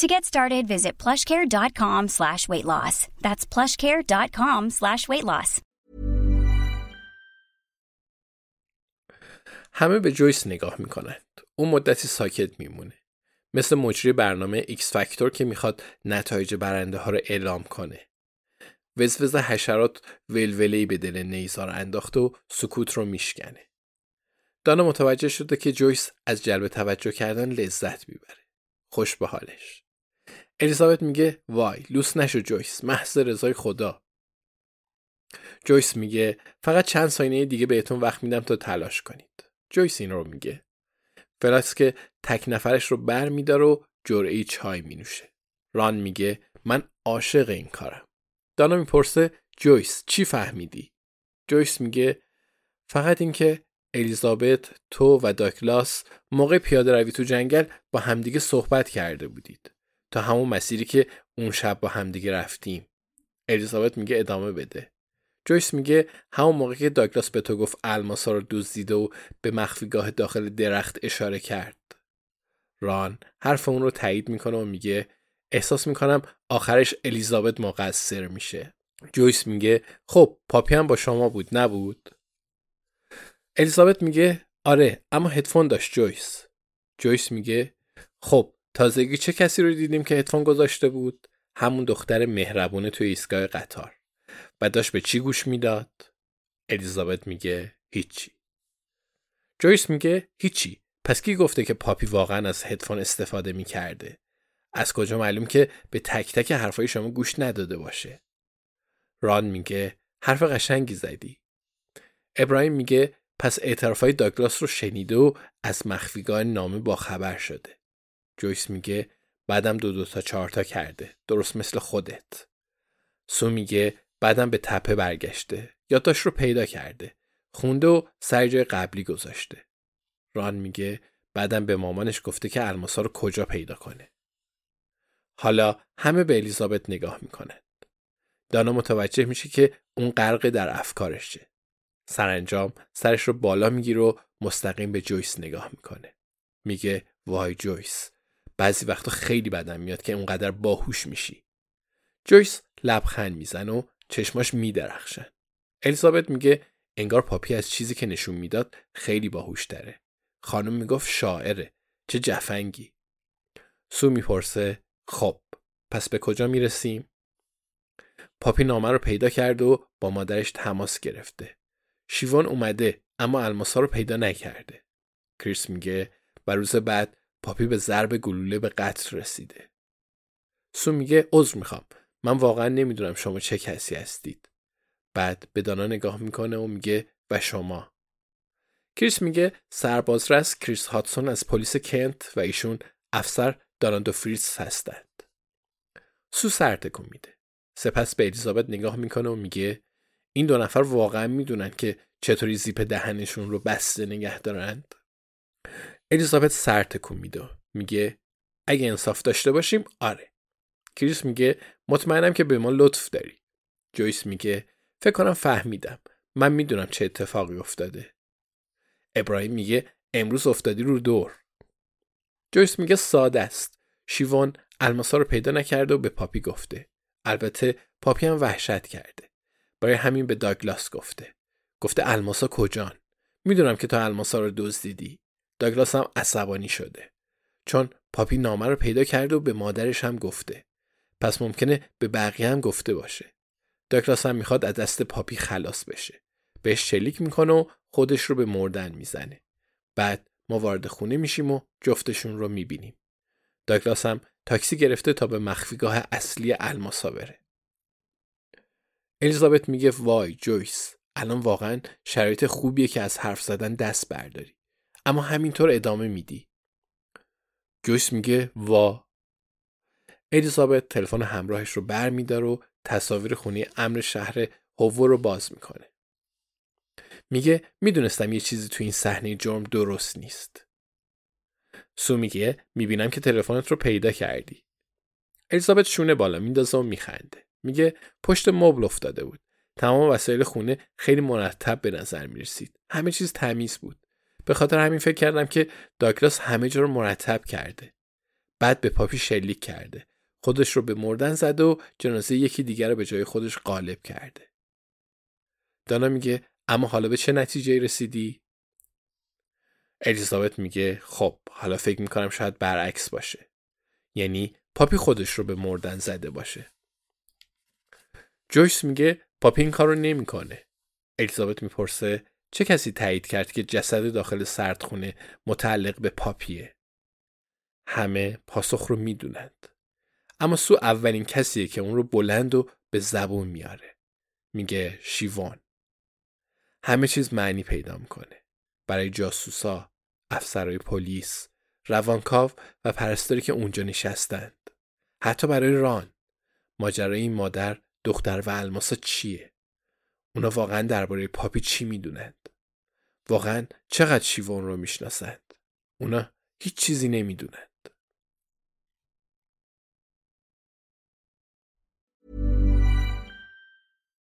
To get started, visit plushcare.com slash weight loss. That's plushcare.com slash weight loss. همه به جویس نگاه می‌کنند. او مدتی ساکت میمونه. مثل مجری برنامه ایکس فاکتور که می‌خواد نتایج برنده ها رو اعلام کنه. وزوز حشرات ولوله‌ای به دل نیزار انداخته و سکوت رو میشکنه. دانا متوجه شده که جویس از جلب توجه کردن لذت می‌بره. خوش به حالش. الیزابت میگه وای لوس نشو جویس محض رضای خدا. جویس میگه فقط چند ثانیه دیگه بهتون وقت میدم تا تلاش کنید. جویس این رو میگه. فلاسک تک نفرش رو بر میداره و جرعه چای مینوشه. ران میگه من عاشق این کارم. دانا می‌پرسه جویس چی فهمیدی؟ جویس میگه فقط اینکه الیزابت تو و داکلاس موقع پیاده روی تو جنگل با همدیگه صحبت کرده بودید تا همون مسیری که اون شب با همدیگه رفتیم. الیزابت میگه ادامه بده. جویس میگه همون موقع که داگلاس به تو گفت الماسا رو دزدیده و به مخفیگاه داخل درخت اشاره کرد. ران حرف اون رو تایید می‌کنه و میگه احساس می‌کنم آخرش الیزابت مقصر میشه. جویس میگه خب پاپی هم با شما بود نبود؟ الیزابت میگه آره اما هدفون داشت جویس. جویس میگه خب تازگی چه کسی رو دیدیم که هدفون گذاشته بود؟ همون دختر مهربونه توی ایستگاه قطار. و داشت به چی گوش می‌داد؟ الیزابت میگه هیچی. جویس میگه هیچی. پس کی گفته که پاپی واقعا از هدفون استفاده می‌کرده؟ از کجا معلوم که به تک تک حرفای شما گوش نداده باشه؟ ران میگه حرف قشنگی زدی. ابراهیم میگه پس اعترافای داگلاس رو شنیده و از مخفیگاه نامه با خبر شده. جویس میگه بعدم دو دو تا چهار تا کرده. درست مثل خودت. سو میگه بعدم به تپه برگشته. یادداشت رو پیدا کرده. خونده و سر جای قبلی گذاشته. ران میگه بعدم به مامانش گفته که الماسا رو کجا پیدا کنه. حالا همه به الیزابت نگاه می‌کنند دانا متوجه میشه که اون غرق در افکارشه. سرانجام سرش رو بالا می‌گیره و مستقیم به جویس نگاه می‌کنه. میگه وای جویس بعضی وقتا خیلی بدم میاد که اونقدر باهوش میشی. جویس لبخند می‌زنه و چشماش میدرخشن. الیزابت میگه انگار پاپی از چیزی که نشون می‌داد خیلی باهوش تره خانم می‌گفت شاعره. چه جفنگی. سو می‌پرسه خب پس به کجا می‌رسیم؟ پاپی نامه رو پیدا کرد و با مادرش تماس گرفته. شیوان اومده اما الماسا رو پیدا نکرده. کریس میگه و روز بعد پاپی به ضرب گلوله به قتل رسیده. سو میگه عذر می‌خوام. من واقعا نمی‌دونم شما چه کسی هستید. بعد به دانا نگاه می‌کنه و میگه و شما؟ کریس میگه سربازرس کریس هادسون از پلیس کنت و ایشون افسر دانا دو فریتاس هستند. سو سر تکون میده. سپس به الیزابت نگاه می‌کنه و میگه این دو نفر واقعا می‌دونن که چطوری زیپ دهنشون رو بسته نگه دارند؟ الیزابت سر تکون میده. میگه اگه انصاف داشته باشیم آره. کریس میگه مطمئنم که به ما لطف داری. جویس میگه فکر کنم فهمیدم. من می‌دونم چه اتفاقی افتاده. ابراهیم میگه امروز افتادی رو دور. جویس میگه ساده است. شیوان الماسا رو پیدا نکرده و به پاپی گفته. البته پاپی هم وحشت کرده. برای همین به داگلاس گفته. گفته الماسا کجان؟ می‌دونم که تو الماسا رو دزدیدی. داگلاس هم عصبانی شده. چون پاپی نامه رو پیدا کرده و به مادرش هم گفته. پس ممکنه به بقیه هم گفته باشه. داگلاس هم می‌خواد از دست پاپی خلاص بشه. بهش شلیک می‌کنه و خودش رو به مردن می‌زنه. بعد ما وارد خونه میشیم و جفتشون رو می‌بینیم. داگلاس هم تاکسی گرفته تا به مخفیگاه اصلی الماسا بره. الیزابت میگه وای جویس الان واقعا شرایط خوبیه که از حرف زدن دست برداری. اما همینطور ادامه میدی. جویس میگه وا. الیزابت تلفن همراهش رو بر میدار و تصاویر خونی امر شهر هوو رو باز می‌کنه. میگه می‌دونستم یه چیزی تو این صحنه جرم درست نیست. سو میگه می‌بینم که تلفنت رو پیدا کردی. الیزابت شونه بالا میندازه و میخنده. میگه پشت مبل افتاده بود. تمام وسایل خونه خیلی مرتب به نظر می‌رسید. همه چیز تمیز بود. به خاطر همین فکر کردم که داگلاس همه جا رو مرتب کرده. بعد به پاپی شلیک کرده. خودش رو به مردن زده و جنازه یکی دیگر رو به جای خودش غالب کرده. دانا میگه اما حالا به چه نتیجه رسیدی؟ الیزابت میگه خب حالا فکر می‌کنم شاید برعکس باشه. یعنی پاپی خودش رو به مردن زده باشه. جویس میگه پاپی این کار رو نمی‌کنه. الیزابت می‌پرسه چه کسی تایید کرد که جسد داخل سردخونه متعلق به پاپیه؟ همه پاسخ رو می‌دونند. اما سو اولین کسیه که اون رو بلند و به زبون میاره میگه شیوان. همه چیز معنی پیدا می‌کنه. برای جاسوسا افسرهای پلیس روانکاو و پرستاری که اونجا نشستند. حتی برای ران. ماجرای این مادر دختر و الماسا چیه؟ اونا واقعا درباره پاپی چی می‌دونند؟ واقعا چقدر شیوان رو می‌شناسند؟ اونا هیچ چیزی نمی‌دونند.